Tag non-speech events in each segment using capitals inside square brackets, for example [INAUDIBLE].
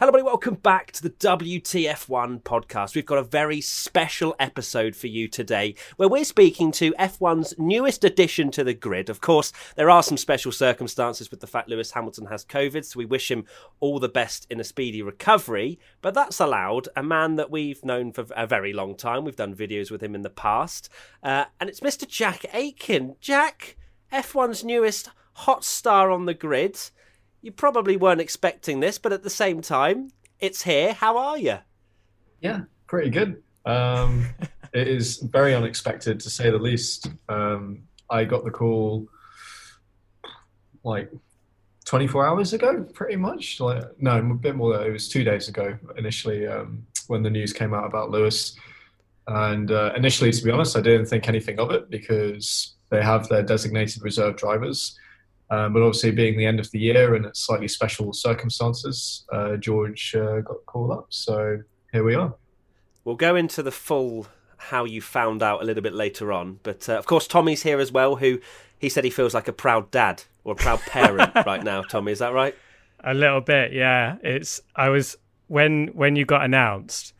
Hello, everybody. Welcome back to the WTF1 podcast. We've got a very special episode for you today where we're speaking to F1's newest addition to the grid. Of course, there are some special circumstances with the fact Lewis Hamilton has COVID, so we wish him all the best in a speedy recovery. But that's allowed a man that we've known for a very long time. We've done videos with him in the past. Uh, and it's Mr. Jack Aitken. Jack, F1's newest hot star on the grid. You probably weren't expecting this, but at the same time, it's here. How are you? Yeah, pretty good. Um, [LAUGHS] it is very unexpected to say the least. Um, I got the call like 24 hours ago, pretty much. Like no, a bit more. It was two days ago initially um, when the news came out about Lewis. And uh, initially, to be honest, I didn't think anything of it because they have their designated reserve drivers. Um, but obviously, being the end of the year and it's slightly special circumstances, uh, George uh, got called up. So here we are. We'll go into the full how you found out a little bit later on. But uh, of course, Tommy's here as well, who he said he feels like a proud dad or a proud parent [LAUGHS] right now. Tommy, is that right? A little bit, yeah. It's I was when when you got announced.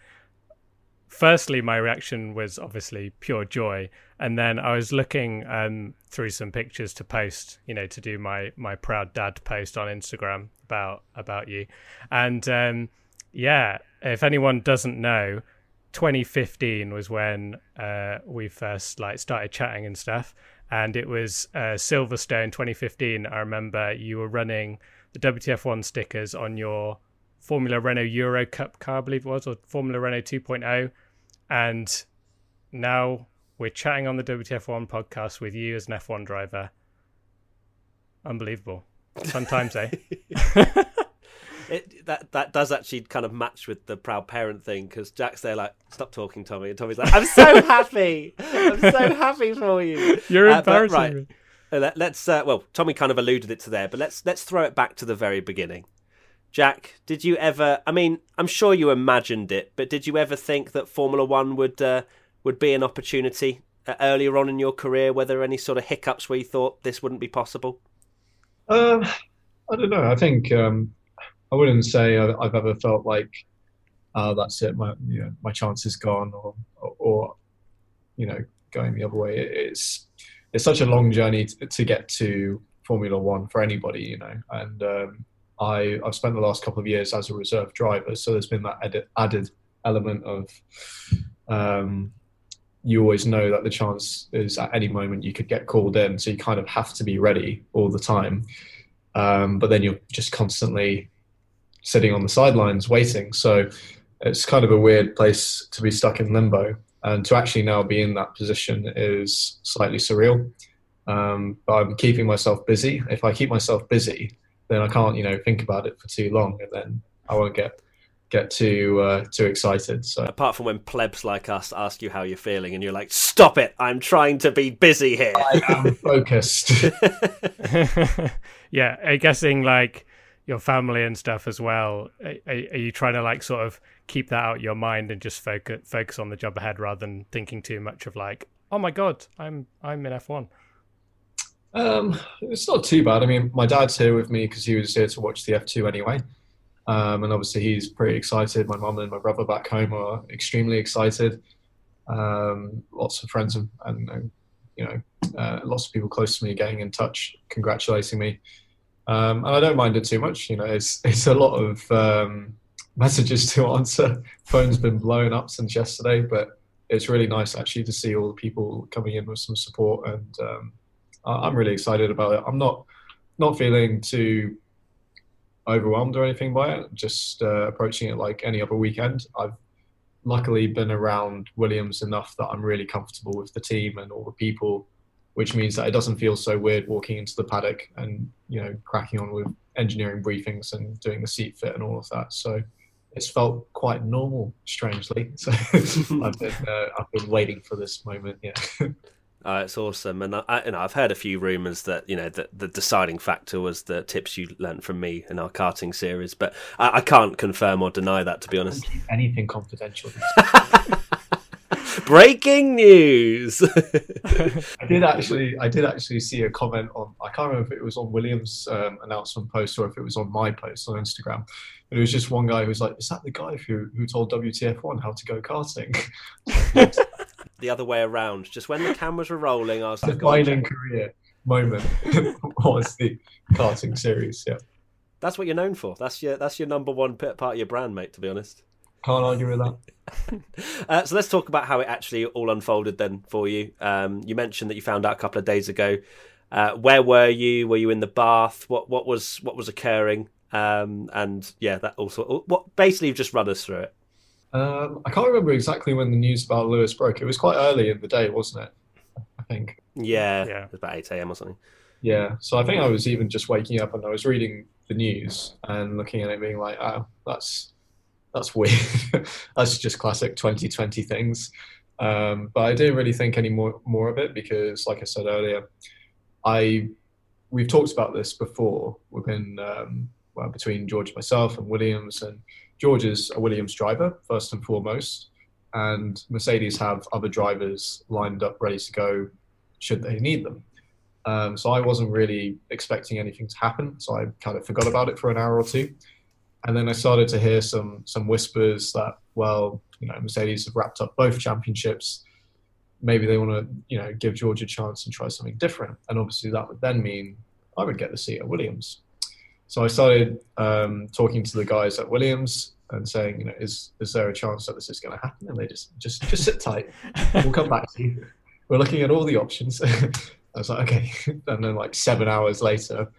Firstly, my reaction was obviously pure joy, and then I was looking um, through some pictures to post, you know, to do my my proud dad post on Instagram about about you, and um, yeah, if anyone doesn't know, 2015 was when uh, we first like started chatting and stuff, and it was uh, Silverstone 2015. I remember you were running the WTF1 stickers on your Formula Renault Euro Cup car, I believe it was, or Formula Renault 2.0, and now we're chatting on the WTF1 podcast with you as an F1 driver. Unbelievable. Sometimes, eh? [LAUGHS] It, that that does actually kind of match with the proud parent thing because Jack's there like, stop talking, Tommy, and Tommy's like, I'm so [LAUGHS] happy, I'm so happy for you. You're uh, embarrassing right. me. Uh, let, us uh, well, Tommy kind of alluded it to there, but let's let's throw it back to the very beginning. Jack, did you ever? I mean, I'm sure you imagined it, but did you ever think that Formula One would uh, would be an opportunity uh, earlier on in your career? Were there any sort of hiccups where you thought this wouldn't be possible? Um, I don't know. I think um, I wouldn't say I've ever felt like, oh, that's it. My you know, my chance is gone, or, or, or you know, going the other way. It's it's such a long journey to, to get to Formula One for anybody, you know. And um, I I've spent the last couple of years as a reserve driver, so there's been that added, added element of um, you always know that the chance is at any moment you could get called in, so you kind of have to be ready all the time. Um, but then you're just constantly sitting on the sidelines waiting. So it's kind of a weird place to be stuck in limbo. And to actually now be in that position is slightly surreal. Um, but I'm keeping myself busy. If I keep myself busy, then I can't, you know, think about it for too long, and then I won't get get too uh, too excited. So apart from when plebs like us ask you how you're feeling, and you're like, "Stop it! I'm trying to be busy here. I am [LAUGHS] focused." [LAUGHS] yeah, I'm guessing like your family and stuff as well. Are, are, you trying to like sort of keep that out of your mind and just focus focus on the job ahead rather than thinking too much of like, oh my god, I'm I'm in F1. Um, it's not too bad. I mean, my dad's here with me because he was here to watch the F2 anyway. Um, and obviously he's pretty excited. My mum and my brother back home are extremely excited. Um, lots of friends and, and you know, uh, lots of people close to me getting in touch, congratulating me. Um, and I don't mind it too much. You know, it's [LAUGHS] it's a lot of um, messages to answer. Phone's been blown up since yesterday, but it's really nice actually to see all the people coming in with some support, and um, I'm really excited about it. I'm not not feeling too overwhelmed or anything by it. Just uh, approaching it like any other weekend. I've luckily been around Williams enough that I'm really comfortable with the team and all the people which means that it doesn't feel so weird walking into the paddock and you know cracking on with engineering briefings and doing the seat fit and all of that. So it's felt quite normal, strangely. [LAUGHS] So I've been uh, I've been waiting for this moment. Yeah. [LAUGHS] Oh, it's awesome, and I, you know I've heard a few rumours that you know that the deciding factor was the tips you learnt from me in our karting series, but I, I can't confirm or deny that to be honest. Anything confidential. [LAUGHS] Breaking news! [LAUGHS] I did actually, I did actually see a comment on. I can't remember if it was on Williams' um, announcement post or if it was on my post on Instagram. But it was just one guy who was like, "Is that the guy who who told WTF one how to go karting?" [LAUGHS] the other way around. Just when the cameras were rolling, I was like, defining career moment [LAUGHS] was the karting series. Yeah, that's what you're known for. That's your that's your number one part of your brand, mate. To be honest, can't argue with that. [LAUGHS] uh, so let's talk about how it actually all unfolded then for you. Um, you mentioned that you found out a couple of days ago. Uh, where were you? Were you in the bath? What what was what was occurring? Um, and yeah, that also what basically just run us through it. Um, I can't remember exactly when the news about Lewis broke. It was quite early in the day, wasn't it? I think. Yeah, yeah. It was about 8 a.m. or something. Yeah, so I think I was even just waking up and I was reading the news and looking at it, being like, "Oh, that's that's weird. [LAUGHS] that's just classic 2020 things." Um, but I didn't really think any more more of it because, like I said earlier, I we've talked about this before within um, well, between George, myself, and Williams, and George is a Williams driver, first and foremost, and Mercedes have other drivers lined up ready to go should they need them. Um, so I wasn't really expecting anything to happen, so I kind of forgot about it for an hour or two. And then I started to hear some some whispers that, well, you know, Mercedes have wrapped up both championships. Maybe they want to, you know, give George a chance and try something different. And obviously that would then mean I would get the seat at Williams. So I started um, talking to the guys at Williams and saying, you know, is is there a chance that this is going to happen? And they just just just sit tight. [LAUGHS] We'll come back to you. We're looking at all the options. [LAUGHS] I was like, okay. [LAUGHS] And then like seven hours later,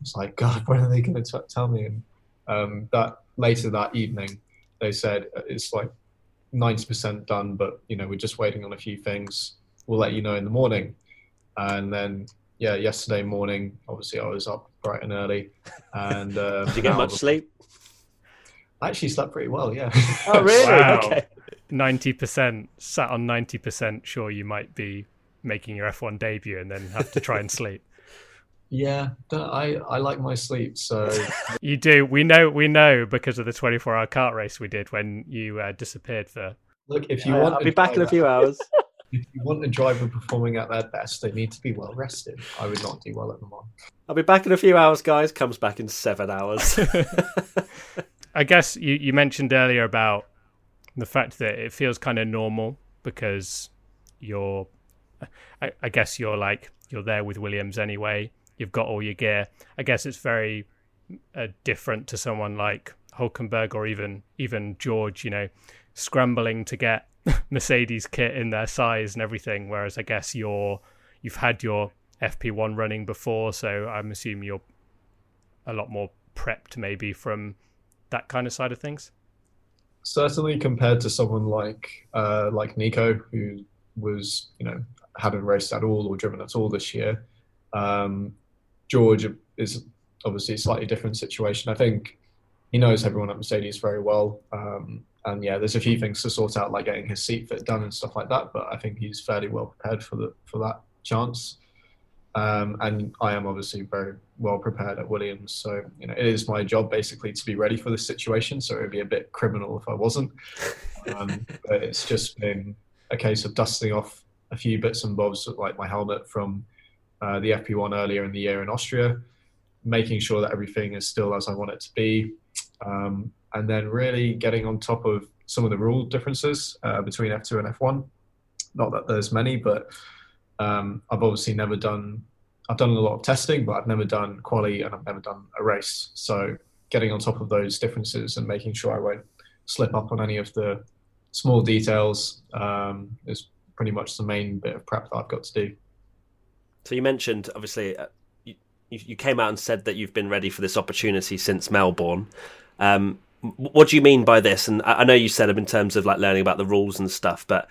it's like, God, when are they going to tell me? And um, that later that evening, they said uh, it's like ninety percent done, but you know, we're just waiting on a few things. We'll let you know in the morning. And then yeah, yesterday morning, obviously I was up bright and early. And [LAUGHS] uh, did you get much sleep? I actually slept pretty well. Yeah. Oh [LAUGHS] really? wow. Okay. Ninety percent sat on ninety percent. Sure, you might be making your F1 debut and then have to try and sleep. [LAUGHS] Yeah, I I like my sleep. So you do. We know. We know because of the 24-hour kart race we did when you uh, disappeared for. Look, if you want, I'll be back in a few hours if you want a driver performing at their best, they need to be well rested. I would not do well at the moment. I'll be back in a few hours, guys. Comes back in seven hours. [LAUGHS] [LAUGHS] I guess you, you mentioned earlier about the fact that it feels kind of normal because you're, I, I guess you're like, you're there with Williams anyway. You've got all your gear. I guess it's very uh, different to someone like Hulkenberg or even even George. You know, scrambling to get [LAUGHS] Mercedes kit in their size and everything. Whereas I guess you're you've had your FP1 running before, so I'm assuming you're a lot more prepped maybe from that kind of side of things. Certainly, compared to someone like uh, like Nico, who was you know hadn't raced at all or driven at all this year. Um, George is obviously a slightly different situation. I think he knows everyone at Mercedes very well. Um, and yeah, there's a few things to sort out, like getting his seat fit done and stuff like that. But I think he's fairly well prepared for the for that chance. Um, and I am obviously very well prepared at Williams, so you know it is my job basically to be ready for this situation. So it would be a bit criminal if I wasn't. Um, [LAUGHS] but it's just been a case of dusting off a few bits and bobs, like my helmet from uh, the FP1 earlier in the year in Austria, making sure that everything is still as I want it to be. Um, and then really getting on top of some of the rule differences uh, between F2 and F1. Not that there's many, but um, I've obviously never done. I've done a lot of testing, but I've never done quali and I've never done a race. So getting on top of those differences and making sure I won't slip up on any of the small details um, is pretty much the main bit of prep that I've got to do. So you mentioned obviously uh, you, you came out and said that you've been ready for this opportunity since Melbourne. Um, what do you mean by this? And I know you said it in terms of like learning about the rules and stuff, but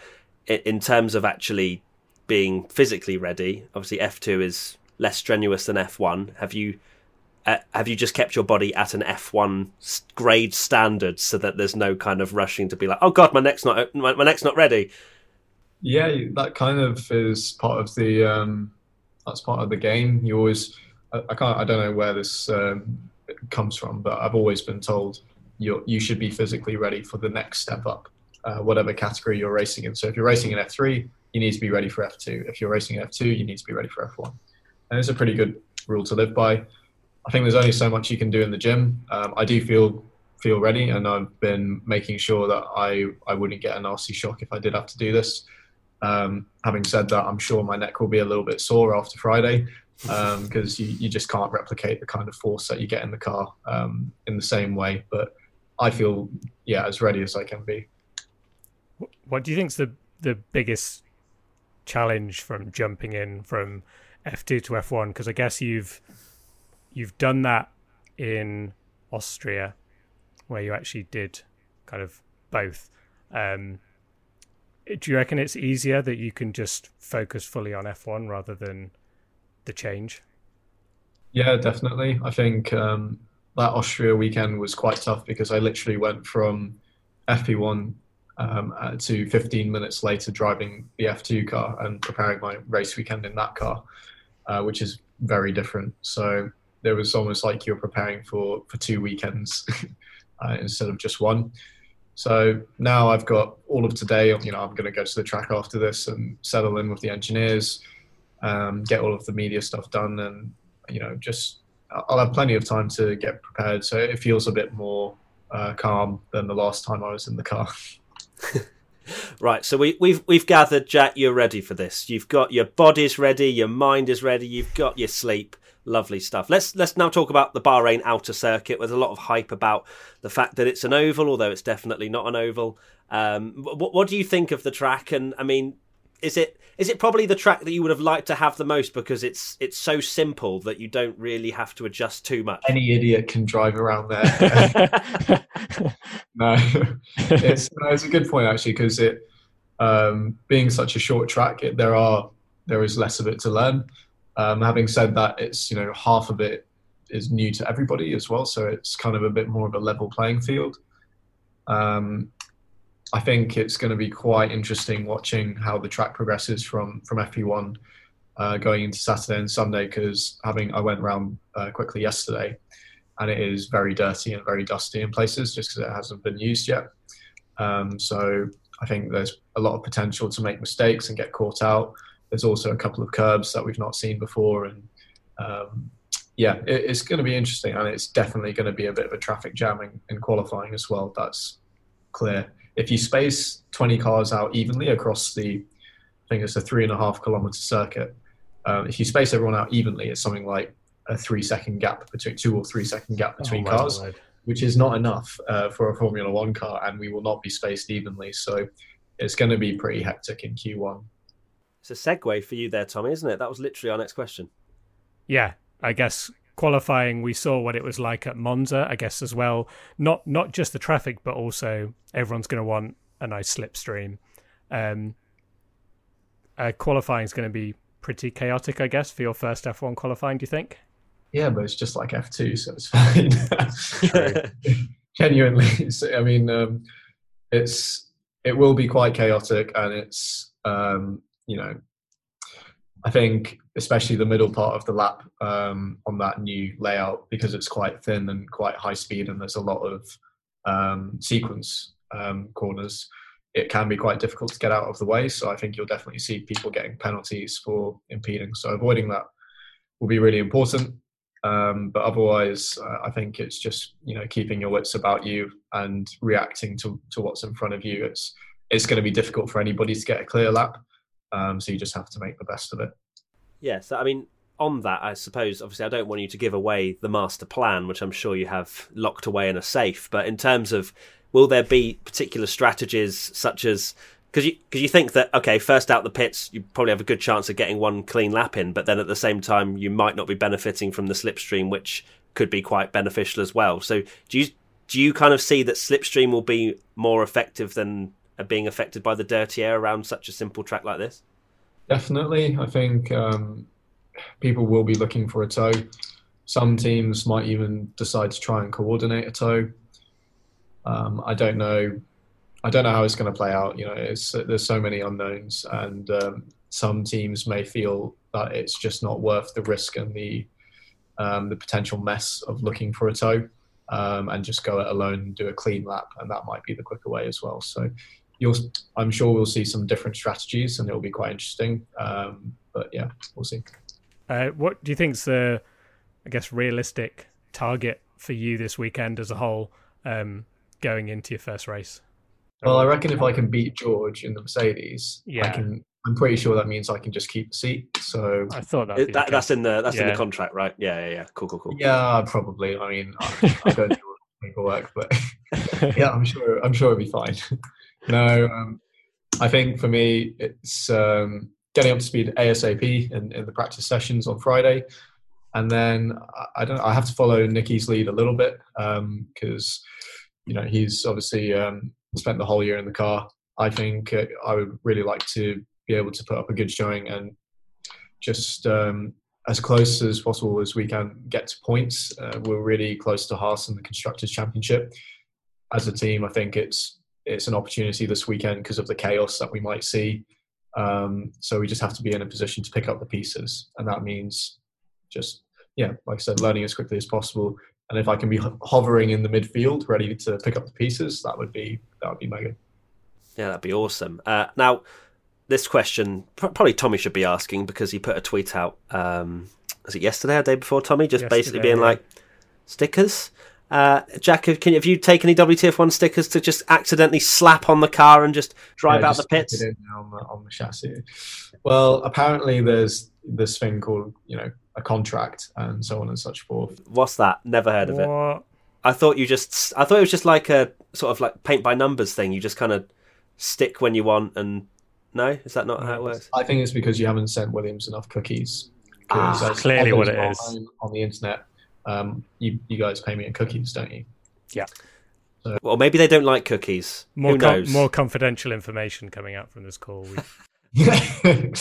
in terms of actually being physically ready, obviously F2 is less strenuous than F1. Have you uh, have you just kept your body at an F1 grade standard so that there's no kind of rushing to be like, oh god, my neck's not my, my neck's not ready? Yeah, that kind of is part of the um, that's part of the game. You always, I, I can't, I don't know where this um, comes from, but I've always been told you you should be physically ready for the next step up, uh, whatever category you're racing in. So if you're racing in F3, you need to be ready for F2. If you're racing in F2, you need to be ready for F1. And it's a pretty good rule to live by. I think there's only so much you can do in the gym. Um, I do feel feel ready, and I've been making sure that I I wouldn't get a nasty shock if I did have to do this. Um, having said that, I'm sure my neck will be a little bit sore after Friday because um, you, you just can't replicate the kind of force that you get in the car um, in the same way. But I feel, yeah, as ready as I can be. What do you think's the, the biggest challenge from jumping in from F2 to F1? Because I guess you've you've done that in Austria, where you actually did kind of both. Um, do you reckon it's easier that you can just focus fully on F1 rather than the change? Yeah, definitely. I think um, that Austria weekend was quite tough because I literally went from FP1 um, uh, to 15 minutes later driving the F2 car and preparing my race weekend in that car, uh, which is very different. So there was almost like you're preparing for, for two weekends [LAUGHS] uh, instead of just one. So now I've got all of today. You know, I'm going to go to the track after this and settle in with the engineers, um, get all of the media stuff done, and you know, just I'll have plenty of time to get prepared. So it feels a bit more uh, calm than the last time I was in the car. [LAUGHS] right. So we, we've we've gathered, Jack. You're ready for this. You've got your body's ready, your mind is ready, you've got your sleep. Lovely stuff. Let's let's now talk about the Bahrain outer circuit. There's a lot of hype about the fact that it's an oval, although it's definitely not an oval. Um, what, what do you think of the track? And I mean, is it is it probably the track that you would have liked to have the most because it's it's so simple that you don't really have to adjust too much. Any idiot can drive around there. [LAUGHS] no, [LAUGHS] it's no, it's a good point actually because it um, being such a short track, it, there are there is less of it to learn. Um, having said that, it's you know half of it is new to everybody as well, so it's kind of a bit more of a level playing field. Um, I think it's going to be quite interesting watching how the track progresses from from FP1 uh, going into Saturday and Sunday because having I went around uh, quickly yesterday and it is very dirty and very dusty in places just because it hasn't been used yet. Um, so I think there's a lot of potential to make mistakes and get caught out there's also a couple of curbs that we've not seen before, and um, yeah, it, it's going to be interesting, and it's definitely going to be a bit of a traffic jam in qualifying as well. That's clear. If you space 20 cars out evenly across the, I think it's a three and a half kilometer circuit. Um, if you space everyone out evenly, it's something like a three second gap between two or three second gap oh, between oh, cars, which is not enough uh, for a Formula One car, and we will not be spaced evenly. So it's going to be pretty hectic in Q1. It's a segue for you there, Tommy, isn't it? That was literally our next question. Yeah, I guess qualifying we saw what it was like at Monza, I guess as well. Not not just the traffic, but also everyone's going to want a nice slipstream. Um, uh, qualifying is going to be pretty chaotic, I guess, for your first F1 qualifying. Do you think? Yeah, but it's just like F2, so it's [LAUGHS] fine. Genuinely, I mean, um, it's it will be quite chaotic, and it's um, you know, I think especially the middle part of the lap um, on that new layout because it's quite thin and quite high speed and there's a lot of um, sequence um, corners. It can be quite difficult to get out of the way, so I think you'll definitely see people getting penalties for impeding. So avoiding that will be really important. Um, but otherwise, uh, I think it's just you know keeping your wits about you and reacting to, to what's in front of you. It's it's going to be difficult for anybody to get a clear lap. Um, so you just have to make the best of it. Yeah, so I mean, on that, I suppose, obviously, I don't want you to give away the master plan, which I'm sure you have locked away in a safe. But in terms of, will there be particular strategies such as because you because you think that okay, first out the pits, you probably have a good chance of getting one clean lap in, but then at the same time, you might not be benefiting from the slipstream, which could be quite beneficial as well. So do you do you kind of see that slipstream will be more effective than being affected by the dirty air around such a simple track like this? Definitely. I think um, people will be looking for a tow. some teams might even decide to try and coordinate a tow. Um, I don't know. I don't know how it's going to play out. You know, there's so many unknowns, and um, some teams may feel that it's just not worth the risk and the um, the potential mess of looking for a tow. um, and just go it alone and do a clean lap, and that might be the quicker way as well. So, you'll, I'm sure we'll see some different strategies, and it'll be quite interesting. Um, but yeah, we'll see. Uh, what do you think's the, I guess, realistic target for you this weekend as a whole, um, going into your first race? Well, I reckon if I can beat George in the Mercedes, yeah. I can I'm pretty sure that means I can just keep the seat. So I thought that, that that's in the that's yeah. in the contract, right? Yeah, yeah, yeah. Cool, cool, cool. Yeah, probably. I mean, I, I don't [LAUGHS] do paperwork, but [LAUGHS] yeah, I'm sure I'm sure it'll be fine. [LAUGHS] no, um, I think for me, it's um, getting up to speed ASAP in, in the practice sessions on Friday, and then I don't. I have to follow Nicky's lead a little bit because um, you know he's obviously um, spent the whole year in the car. I think uh, I would really like to be able to put up a good showing and just um, as close as possible as we can get to points. Uh, we're really close to Haas in the constructors championship. As a team, I think it's it's an opportunity this weekend because of the chaos that we might see. Um, so we just have to be in a position to pick up the pieces, and that means just yeah, like I said, learning as quickly as possible. And if I can be hovering in the midfield, ready to pick up the pieces, that would be that would be mega. Yeah, that'd be awesome. Uh, now, this question probably Tommy should be asking because he put a tweet out. Um, was it yesterday or day before? Tommy just yesterday, basically being yeah. like stickers. Uh, Jack, can have you taken any WTF one stickers to just accidentally slap on the car and just drive yeah, out just the pits on the, on the chassis? Well, apparently there's this thing called you know a contract and so on and such forth. What's that? Never heard of what? it. I thought you just I thought it was just like a sort of like paint by numbers thing. You just kind of stick when you want and no, is that not how it works? I think it's because you haven't sent Williams enough cookies. Ah, clearly what it is on the internet. Um, you you guys pay me in cookies, don't you? Yeah. So. Well, maybe they don't like cookies. More Who knows? more confidential information coming out from this call. [LAUGHS] [LAUGHS] and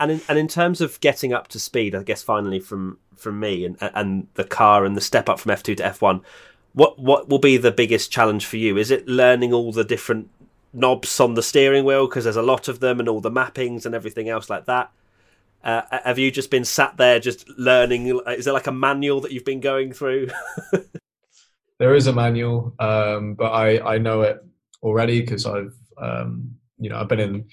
in, and in terms of getting up to speed, I guess finally from from me and and the car and the step up from F two to F one, what what will be the biggest challenge for you? Is it learning all the different knobs on the steering wheel because there's a lot of them and all the mappings and everything else like that. Uh, have you just been sat there just learning? Is there like a manual that you've been going through? [LAUGHS] there is a manual, um, but I, I know it already because I've um, you know I've been in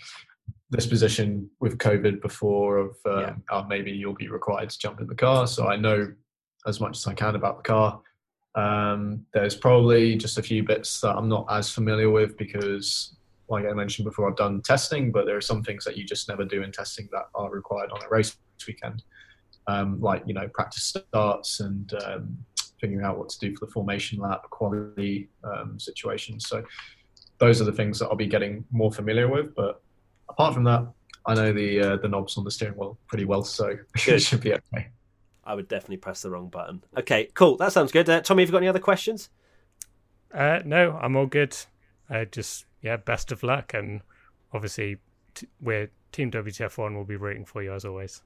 this position with COVID before of uh, yeah. oh, maybe you'll be required to jump in the car, so I know as much as I can about the car. Um, there's probably just a few bits that I'm not as familiar with because, like I mentioned before, I've done testing, but there are some things that you just never do in testing that are required on a race weekend, um, like you know practice starts and um, figuring out what to do for the formation lap, quali um, situations. So those are the things that I'll be getting more familiar with. But apart from that, I know the uh, the knobs on the steering wheel pretty well, so [LAUGHS] it should be okay. I would definitely press the wrong button. Okay, cool. That sounds good. Uh, Tommy, have you got any other questions? Uh, no, I'm all good. I just yeah, best of luck, and obviously, t- we're Team WTF1 will be rooting for you as always.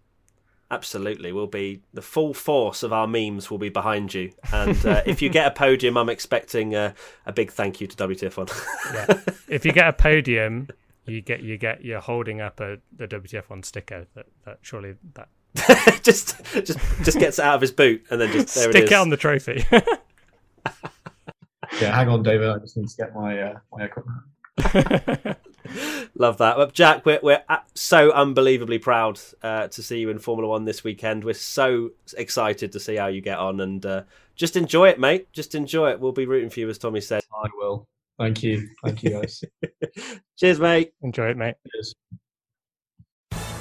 Absolutely, we'll be the full force of our memes will be behind you, and uh, if you get a podium, I'm expecting a, a big thank you to WTF1. yeah, [LAUGHS] if you get a podium, you get you get you're holding up a the WTF1 sticker. That that surely that [LAUGHS] just just just gets out of his boot and then just there stick it, it on the trophy. [LAUGHS] yeah, hang on, David. I just need to get my uh, my equipment. [LAUGHS] Love that, well, Jack. We're we're so unbelievably proud uh, to see you in Formula One this weekend. We're so excited to see how you get on, and uh, just enjoy it, mate. Just enjoy it. We'll be rooting for you, as Tommy said. I will. Thank you. Thank you, guys. [LAUGHS] Cheers, mate. Enjoy it, mate. Cheers.